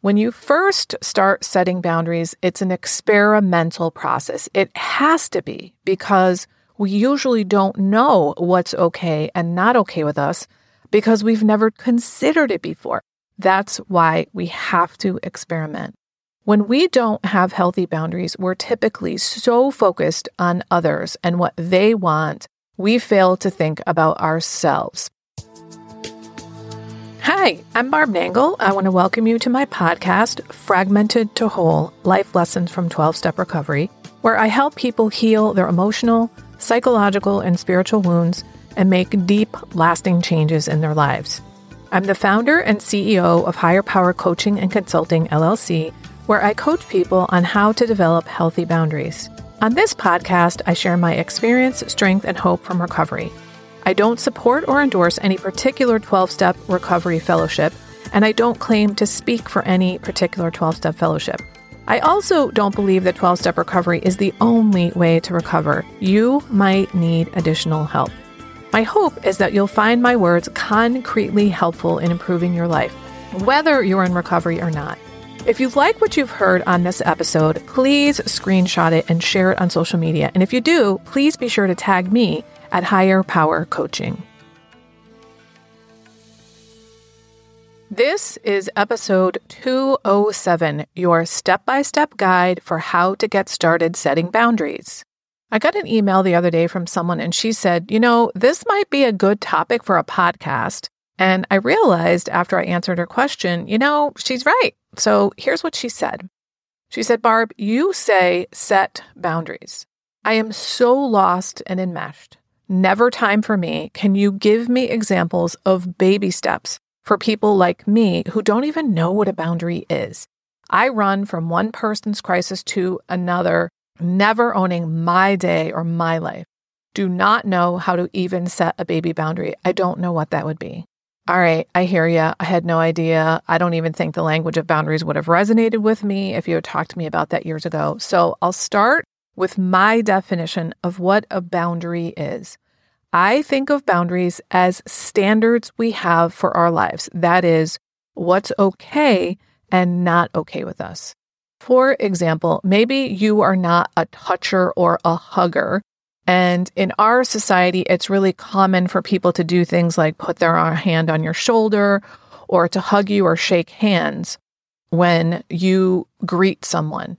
When you first start setting boundaries, it's an experimental process. It has to be because we usually don't know what's okay and not okay with us because we've never considered it before. That's why we have to experiment. When we don't have healthy boundaries, we're typically so focused on others and what they want, we fail to think about ourselves. Hi, I'm Barb Nangle. I want to welcome you to my podcast, Fragmented to Whole Life Lessons from 12 Step Recovery, where I help people heal their emotional, psychological, and spiritual wounds and make deep, lasting changes in their lives. I'm the founder and CEO of Higher Power Coaching and Consulting, LLC, where I coach people on how to develop healthy boundaries. On this podcast, I share my experience, strength, and hope from recovery. I don't support or endorse any particular 12 step recovery fellowship, and I don't claim to speak for any particular 12 step fellowship. I also don't believe that 12 step recovery is the only way to recover. You might need additional help. My hope is that you'll find my words concretely helpful in improving your life, whether you're in recovery or not. If you like what you've heard on this episode, please screenshot it and share it on social media. And if you do, please be sure to tag me at Higher Power Coaching. This is episode 207, your step by step guide for how to get started setting boundaries. I got an email the other day from someone and she said, You know, this might be a good topic for a podcast. And I realized after I answered her question, you know, she's right. So here's what she said She said, Barb, you say set boundaries. I am so lost and enmeshed. Never time for me. Can you give me examples of baby steps for people like me who don't even know what a boundary is? I run from one person's crisis to another, never owning my day or my life. Do not know how to even set a baby boundary. I don't know what that would be. All right, I hear you. I had no idea. I don't even think the language of boundaries would have resonated with me if you had talked to me about that years ago. So I'll start with my definition of what a boundary is. I think of boundaries as standards we have for our lives. That is, what's okay and not okay with us. For example, maybe you are not a toucher or a hugger. And in our society, it's really common for people to do things like put their hand on your shoulder or to hug you or shake hands when you greet someone.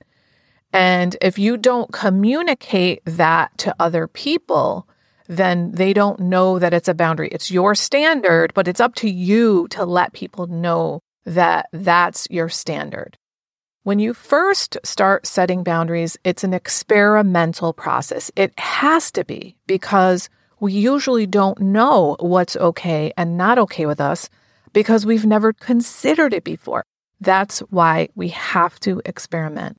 And if you don't communicate that to other people, then they don't know that it's a boundary. It's your standard, but it's up to you to let people know that that's your standard. When you first start setting boundaries, it's an experimental process. It has to be because we usually don't know what's okay and not okay with us because we've never considered it before. That's why we have to experiment.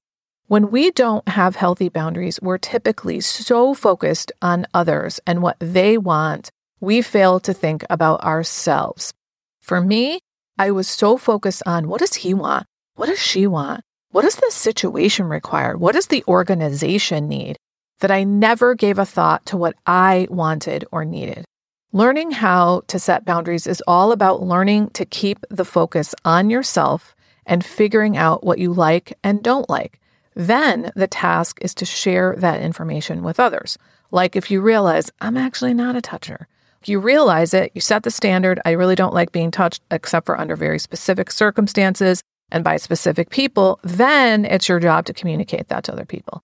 When we don't have healthy boundaries, we're typically so focused on others and what they want, we fail to think about ourselves. For me, I was so focused on what does he want? What does she want? What does the situation require? What does the organization need? That I never gave a thought to what I wanted or needed. Learning how to set boundaries is all about learning to keep the focus on yourself and figuring out what you like and don't like. Then the task is to share that information with others. Like if you realize, I'm actually not a toucher. If you realize it, you set the standard. I really don't like being touched except for under very specific circumstances and by specific people. Then it's your job to communicate that to other people.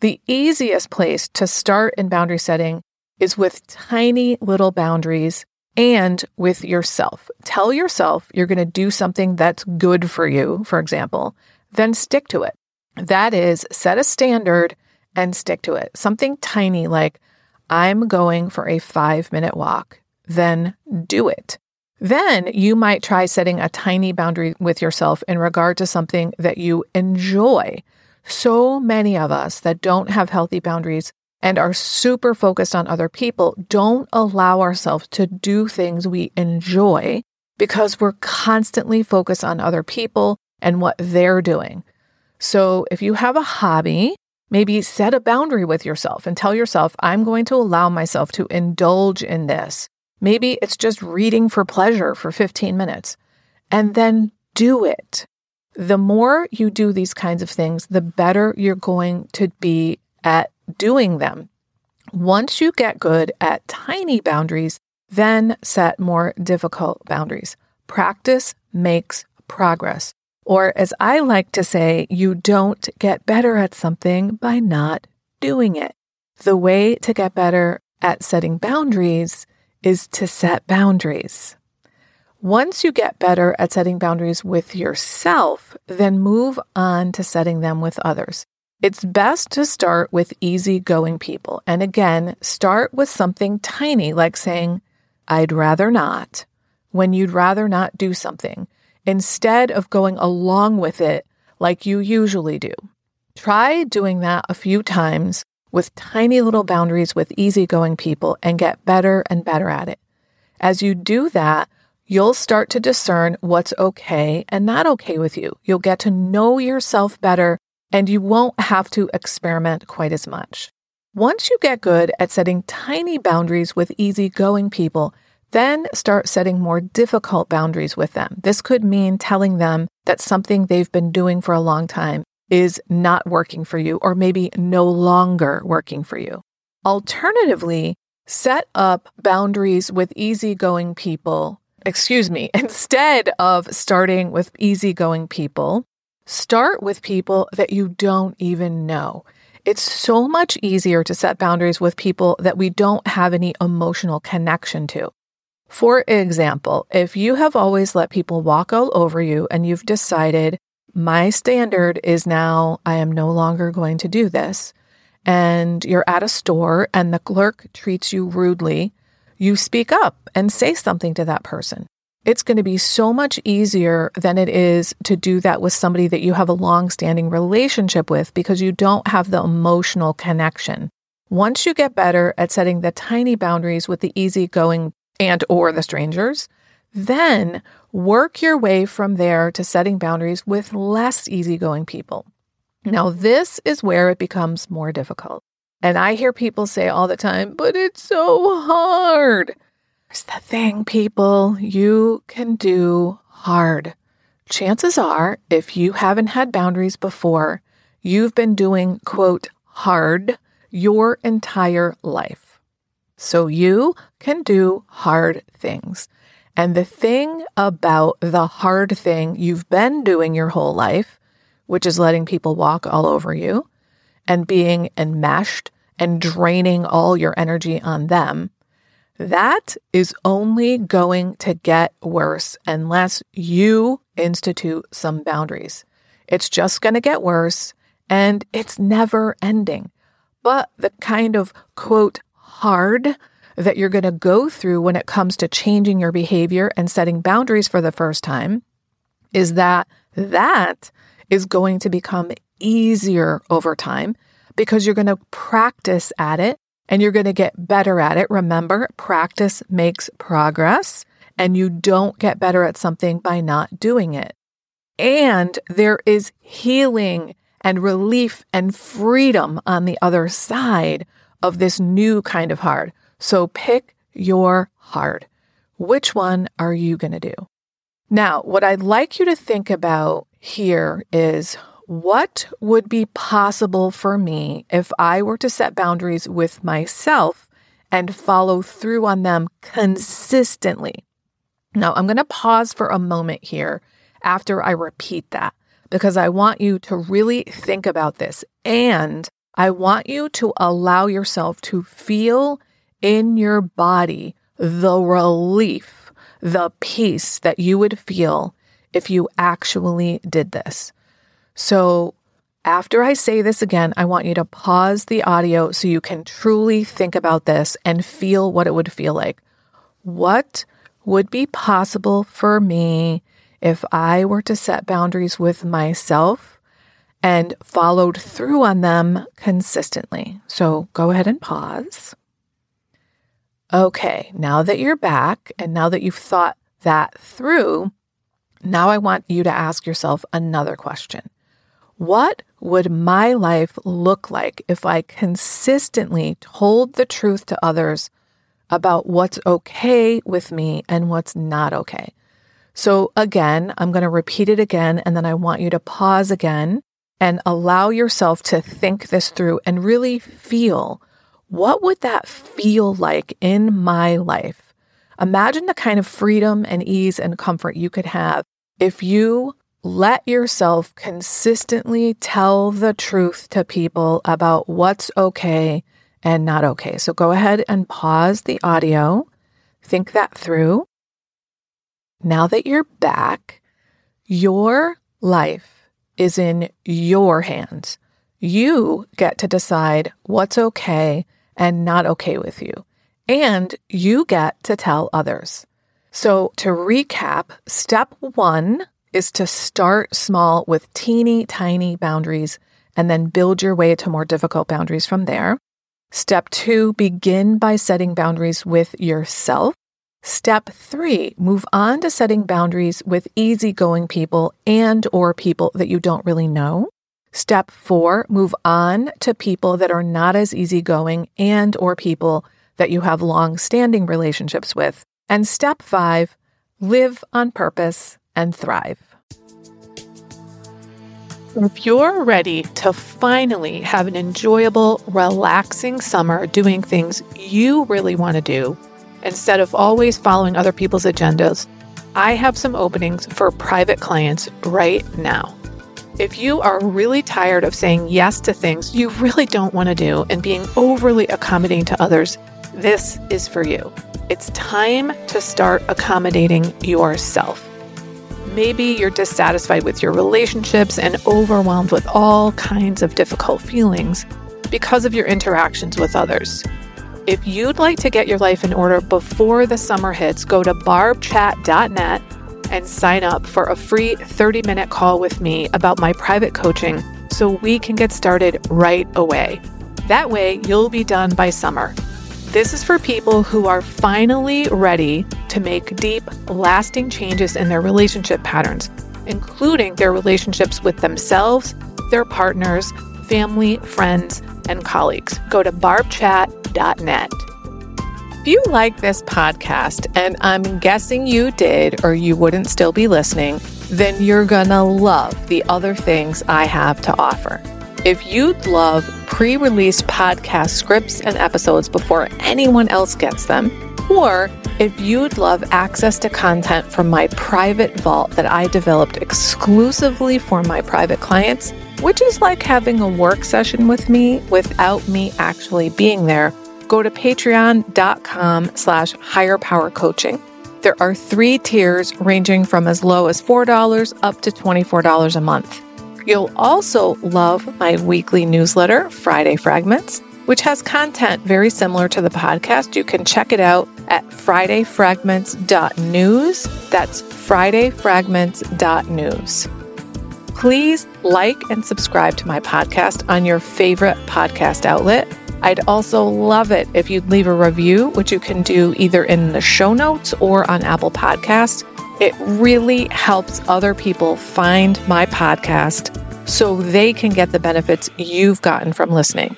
The easiest place to start in boundary setting is with tiny little boundaries and with yourself. Tell yourself you're going to do something that's good for you, for example, then stick to it. That is, set a standard and stick to it. Something tiny like, I'm going for a five minute walk, then do it. Then you might try setting a tiny boundary with yourself in regard to something that you enjoy. So many of us that don't have healthy boundaries and are super focused on other people don't allow ourselves to do things we enjoy because we're constantly focused on other people and what they're doing. So if you have a hobby, maybe set a boundary with yourself and tell yourself, I'm going to allow myself to indulge in this. Maybe it's just reading for pleasure for 15 minutes and then do it. the more you do these kinds of things, the better you're going to be at doing them. Once you get good at tiny boundaries, then set more difficult boundaries. Practice makes progress. Or, as I like to say, you don't get better at something by not doing it. The way to get better at setting boundaries is to set boundaries. Once you get better at setting boundaries with yourself, then move on to setting them with others. It's best to start with easygoing people. And again, start with something tiny like saying, I'd rather not, when you'd rather not do something, instead of going along with it like you usually do. Try doing that a few times with tiny little boundaries with easygoing people and get better and better at it. As you do that, you'll start to discern what's okay and not okay with you. You'll get to know yourself better and you won't have to experiment quite as much. Once you get good at setting tiny boundaries with easygoing people, then start setting more difficult boundaries with them. This could mean telling them that something they've been doing for a long time is not working for you or maybe no longer working for you. Alternatively, set up boundaries with easygoing people. Excuse me, instead of starting with easygoing people, Start with people that you don't even know. It's so much easier to set boundaries with people that we don't have any emotional connection to. For example, if you have always let people walk all over you and you've decided, my standard is now I am no longer going to do this, and you're at a store and the clerk treats you rudely, you speak up and say something to that person it's going to be so much easier than it is to do that with somebody that you have a long standing relationship with because you don't have the emotional connection. Once you get better at setting the tiny boundaries with the easygoing and or the strangers, then work your way from there to setting boundaries with less easygoing people. Now, this is where it becomes more difficult. And I hear people say all the time, but it's so hard. Here's the thing, people you can do hard. Chances are, if you haven't had boundaries before, you've been doing, quote, hard your entire life. So you can do hard things. And the thing about the hard thing you've been doing your whole life, which is letting people walk all over you and being enmeshed and draining all your energy on them, that is only going to get worse unless you institute some boundaries. It's just going to get worse and it's never ending. But the kind of quote hard that you're going to go through when it comes to changing your behavior and setting boundaries for the first time is that that is going to become easier over time because you're going to practice at it and you're going to get better at it. Remember, practice makes progress, and you don't get better at something by not doing it. And there is healing and relief and freedom on the other side of this new kind of hard. So pick your hard. Which one are you going to do? Now, what I'd like you to think about here is what would be possible for me if I were to set boundaries with myself and follow through on them consistently? Now, I'm going to pause for a moment here after I repeat that because I want you to really think about this and I want you to allow yourself to feel in your body the relief, the peace that you would feel if you actually did this. So, after I say this again, I want you to pause the audio so you can truly think about this and feel what it would feel like. What would be possible for me if I were to set boundaries with myself and followed through on them consistently? So, go ahead and pause. Okay, now that you're back and now that you've thought that through, now I want you to ask yourself another question. What would my life look like if I consistently told the truth to others about what's okay with me and what's not okay? So again, I'm going to repeat it again, and then I want you to pause again and allow yourself to think this through and really feel what would that feel like in my life? Imagine the kind of freedom and ease and comfort you could have if you let yourself consistently tell the truth to people about what's okay and not okay. So go ahead and pause the audio, think that through. Now that you're back, your life is in your hands. You get to decide what's okay and not okay with you. And you get to tell others. So, to recap, step one is to start small with teeny tiny boundaries and then build your way to more difficult boundaries from there. Step two, begin by setting boundaries with yourself. Step three, move on to setting boundaries with easygoing people and or people that you don't really know. Step four, move on to people that are not as easygoing and or people that you have long-standing relationships with. And step five, live on purpose and thrive. If you're ready to finally have an enjoyable, relaxing summer doing things you really want to do, instead of always following other people's agendas, I have some openings for private clients right now. If you are really tired of saying yes to things you really don't want to do and being overly accommodating to others, this is for you. It's time to start accommodating yourself. Maybe you're dissatisfied with your relationships and overwhelmed with all kinds of difficult feelings because of your interactions with others. If you'd like to get your life in order before the summer hits, go to barbchat.net and sign up for a free 30 minute call with me about my private coaching so we can get started right away. That way, you'll be done by summer. This is for people who are finally ready to make deep, lasting changes in their relationship patterns, including their relationships with themselves, their partners, family, friends, and colleagues. Go to barbchat.net. If you like this podcast, and I'm guessing you did or you wouldn't still be listening, then you're gonna love the other things I have to offer. If you'd love pre release podcast scripts and episodes before anyone else gets them, or if you'd love access to content from my private vault that I developed exclusively for my private clients, which is like having a work session with me without me actually being there, go to patreon.com slash higher power coaching. There are three tiers ranging from as low as $4 up to $24 a month. You'll also love my weekly newsletter, Friday Fragments, which has content very similar to the podcast. You can check it out at fridayfragments.news. That's fridayfragments.news. Please like and subscribe to my podcast on your favorite podcast outlet. I'd also love it if you'd leave a review, which you can do either in the show notes or on Apple Podcasts. It really helps other people find my podcast so they can get the benefits you've gotten from listening.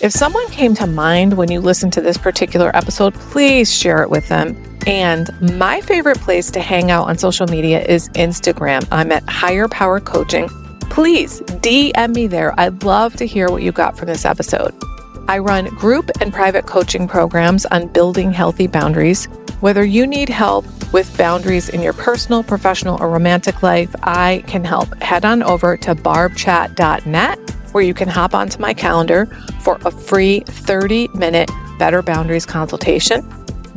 If someone came to mind when you listened to this particular episode, please share it with them. And my favorite place to hang out on social media is Instagram. I'm at Higher Power Coaching. Please DM me there. I'd love to hear what you got from this episode. I run group and private coaching programs on building healthy boundaries. Whether you need help with boundaries in your personal, professional, or romantic life, I can help. Head on over to barbchat.net where you can hop onto my calendar for a free 30 minute Better Boundaries consultation.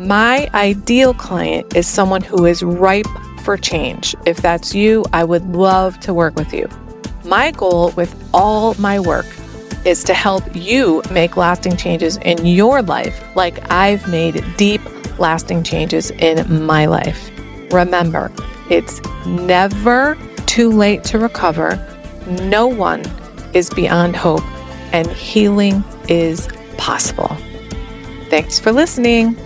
My ideal client is someone who is ripe for change. If that's you, I would love to work with you. My goal with all my work is to help you make lasting changes in your life, like I've made deep, lasting changes in my life. Remember, it's never too late to recover. No one is beyond hope, and healing is possible. Thanks for listening.